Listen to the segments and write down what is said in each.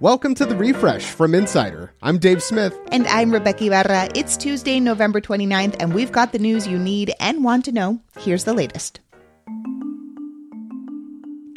Welcome to the refresh from Insider. I'm Dave Smith. And I'm Rebeca Ibarra. It's Tuesday, November 29th, and we've got the news you need and want to know. Here's the latest.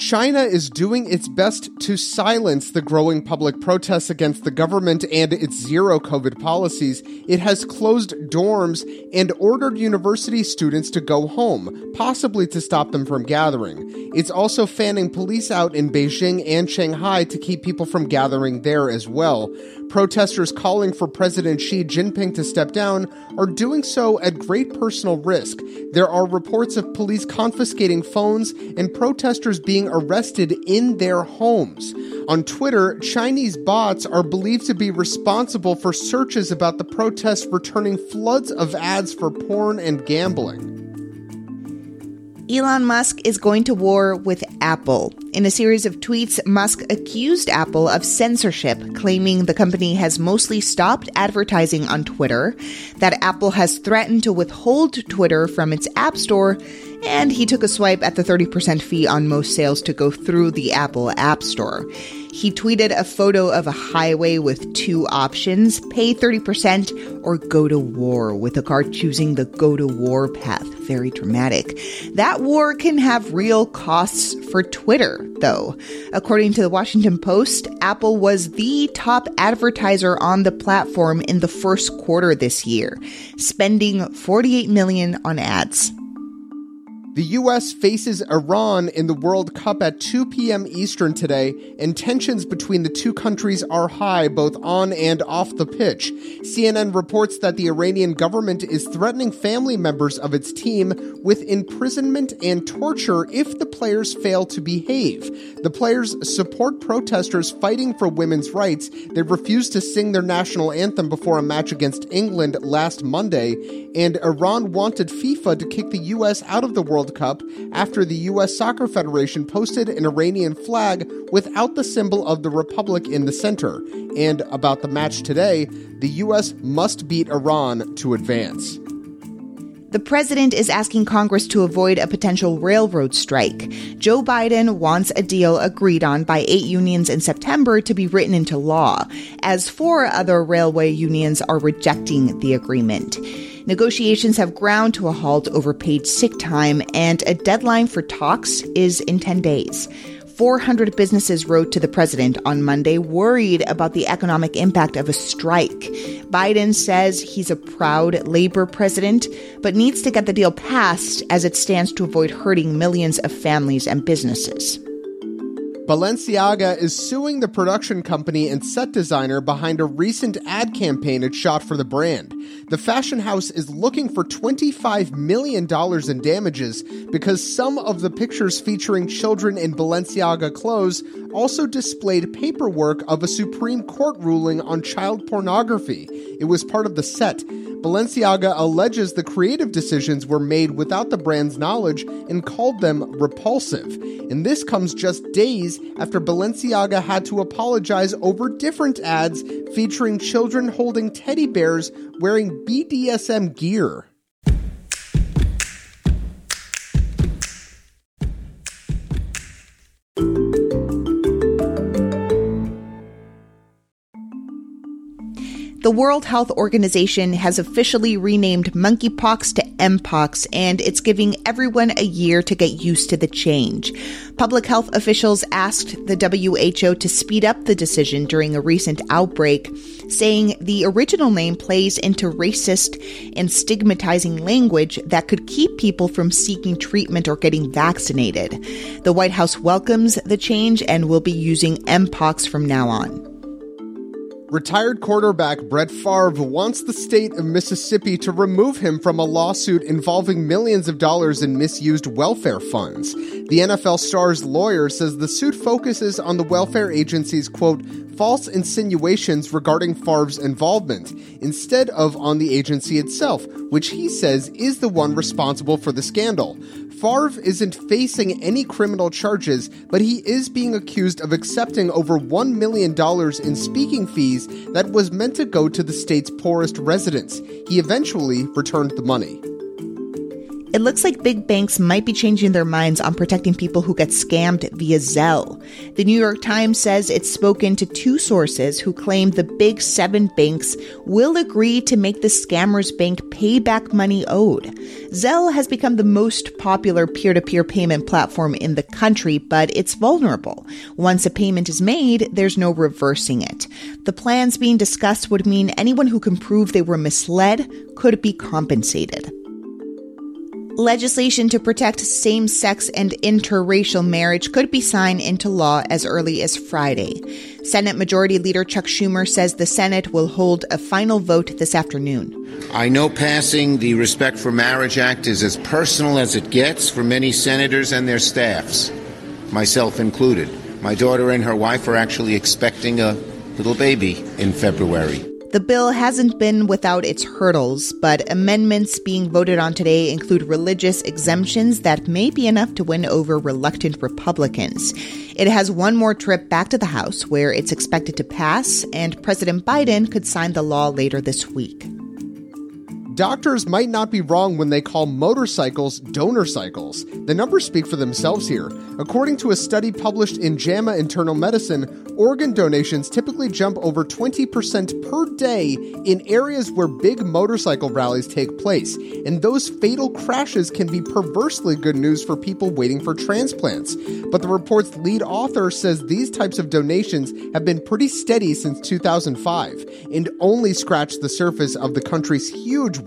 China is doing its best to silence the growing public protests against the government and its zero COVID policies. It has closed dorms and ordered university students to go home, possibly to stop them from gathering. It's also fanning police out in Beijing and Shanghai to keep people from gathering there as well. Protesters calling for President Xi Jinping to step down are doing so at great personal risk. There are reports of police confiscating phones and protesters being arrested in their homes. On Twitter, Chinese bots are believed to be responsible for searches about the protests returning floods of ads for porn and gambling. Elon Musk is going to war with Apple. In a series of tweets, Musk accused Apple of censorship, claiming the company has mostly stopped advertising on Twitter, that Apple has threatened to withhold Twitter from its App Store, and he took a swipe at the 30% fee on most sales to go through the Apple App Store. He tweeted a photo of a highway with two options pay 30% or go to war, with the car choosing the go to war path. Very dramatic. That war can have real costs for Twitter, though. According to the Washington Post, Apple was the top advertiser on the platform in the first quarter this year, spending 48 million on ads. The U.S. faces Iran in the World Cup at 2 p.m. Eastern today, and tensions between the two countries are high both on and off the pitch. CNN reports that the Iranian government is threatening family members of its team with imprisonment and torture if the players fail to behave. The players support protesters fighting for women's rights. They refused to sing their national anthem before a match against England last Monday, and Iran wanted FIFA to kick the U.S. out of the World World Cup after the U.S. Soccer Federation posted an Iranian flag without the symbol of the Republic in the center. And about the match today, the U.S. must beat Iran to advance. The president is asking Congress to avoid a potential railroad strike. Joe Biden wants a deal agreed on by eight unions in September to be written into law, as four other railway unions are rejecting the agreement. Negotiations have ground to a halt over paid sick time, and a deadline for talks is in 10 days. 400 businesses wrote to the president on Monday worried about the economic impact of a strike. Biden says he's a proud labor president, but needs to get the deal passed as it stands to avoid hurting millions of families and businesses. Balenciaga is suing the production company and set designer behind a recent ad campaign it shot for the brand. The fashion house is looking for $25 million in damages because some of the pictures featuring children in Balenciaga clothes also displayed paperwork of a Supreme Court ruling on child pornography. It was part of the set. Balenciaga alleges the creative decisions were made without the brand's knowledge and called them repulsive. And this comes just days after Balenciaga had to apologize over different ads featuring children holding teddy bears wearing BDSM gear. The World Health Organization has officially renamed monkeypox to mpox, and it's giving everyone a year to get used to the change. Public health officials asked the WHO to speed up the decision during a recent outbreak, saying the original name plays into racist and stigmatizing language that could keep people from seeking treatment or getting vaccinated. The White House welcomes the change and will be using mpox from now on. Retired quarterback Brett Favre wants the state of Mississippi to remove him from a lawsuit involving millions of dollars in misused welfare funds. The NFL star's lawyer says the suit focuses on the welfare agency's quote, false insinuations regarding Favre's involvement, instead of on the agency itself, which he says is the one responsible for the scandal. Favre isn't facing any criminal charges, but he is being accused of accepting over $1 million in speaking fees that was meant to go to the state's poorest residents. He eventually returned the money. It looks like big banks might be changing their minds on protecting people who get scammed via Zelle. The New York Times says it's spoken to two sources who claim the big seven banks will agree to make the scammer's bank pay back money owed. Zelle has become the most popular peer to peer payment platform in the country, but it's vulnerable. Once a payment is made, there's no reversing it. The plans being discussed would mean anyone who can prove they were misled could be compensated. Legislation to protect same sex and interracial marriage could be signed into law as early as Friday. Senate Majority Leader Chuck Schumer says the Senate will hold a final vote this afternoon. I know passing the Respect for Marriage Act is as personal as it gets for many senators and their staffs, myself included. My daughter and her wife are actually expecting a little baby in February. The bill hasn't been without its hurdles, but amendments being voted on today include religious exemptions that may be enough to win over reluctant Republicans. It has one more trip back to the House where it's expected to pass, and President Biden could sign the law later this week. Doctors might not be wrong when they call motorcycles donor cycles. The numbers speak for themselves here. According to a study published in JAMA Internal Medicine, organ donations typically jump over 20% per day in areas where big motorcycle rallies take place. And those fatal crashes can be perversely good news for people waiting for transplants. But the report's lead author says these types of donations have been pretty steady since 2005 and only scratch the surface of the country's huge